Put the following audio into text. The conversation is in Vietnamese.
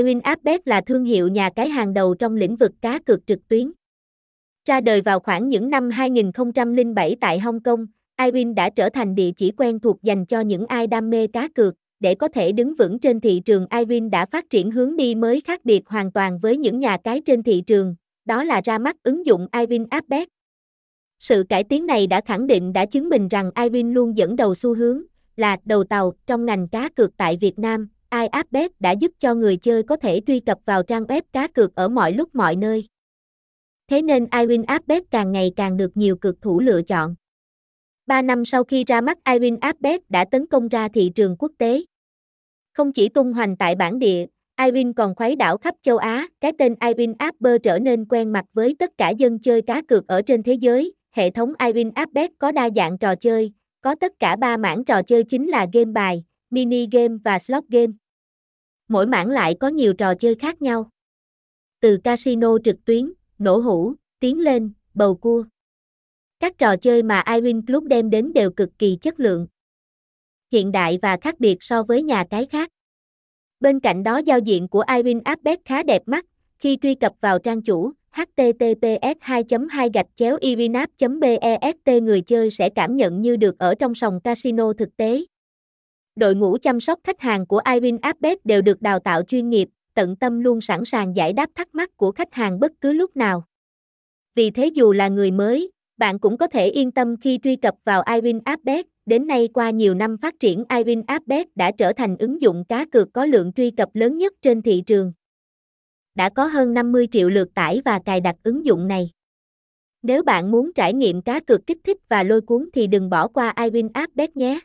iWin Appbet là thương hiệu nhà cái hàng đầu trong lĩnh vực cá cược trực tuyến. Ra đời vào khoảng những năm 2007 tại Hong Kong, iWin đã trở thành địa chỉ quen thuộc dành cho những ai đam mê cá cược. Để có thể đứng vững trên thị trường iWin đã phát triển hướng đi mới khác biệt hoàn toàn với những nhà cái trên thị trường, đó là ra mắt ứng dụng iWin Appbet. Sự cải tiến này đã khẳng định đã chứng minh rằng iWin luôn dẫn đầu xu hướng, là đầu tàu trong ngành cá cược tại Việt Nam iAppbet đã giúp cho người chơi có thể truy cập vào trang web cá cược ở mọi lúc mọi nơi. Thế nên iWin Appbet càng ngày càng được nhiều cực thủ lựa chọn. 3 năm sau khi ra mắt iWin Appbet đã tấn công ra thị trường quốc tế. Không chỉ tung hoành tại bản địa, iWin còn khuấy đảo khắp châu Á, cái tên iWin Apper trở nên quen mặt với tất cả dân chơi cá cược ở trên thế giới. Hệ thống iWin Appbet có đa dạng trò chơi, có tất cả ba mảng trò chơi chính là game bài, mini game và slot game. Mỗi mảng lại có nhiều trò chơi khác nhau. Từ casino trực tuyến, nổ hũ, tiến lên, bầu cua. Các trò chơi mà iWin Club đem đến đều cực kỳ chất lượng, hiện đại và khác biệt so với nhà cái khác. Bên cạnh đó giao diện của iWin Appbet khá đẹp mắt, khi truy cập vào trang chủ https 2 2 gạch chéo ivinap best người chơi sẽ cảm nhận như được ở trong sòng casino thực tế. Đội ngũ chăm sóc khách hàng của iWin Appbet đều được đào tạo chuyên nghiệp, tận tâm luôn sẵn sàng giải đáp thắc mắc của khách hàng bất cứ lúc nào. Vì thế dù là người mới, bạn cũng có thể yên tâm khi truy cập vào iWin Appbet. Đến nay qua nhiều năm phát triển iWin Appbet đã trở thành ứng dụng cá cược có lượng truy cập lớn nhất trên thị trường. Đã có hơn 50 triệu lượt tải và cài đặt ứng dụng này. Nếu bạn muốn trải nghiệm cá cược kích thích và lôi cuốn thì đừng bỏ qua iWin Appbet nhé.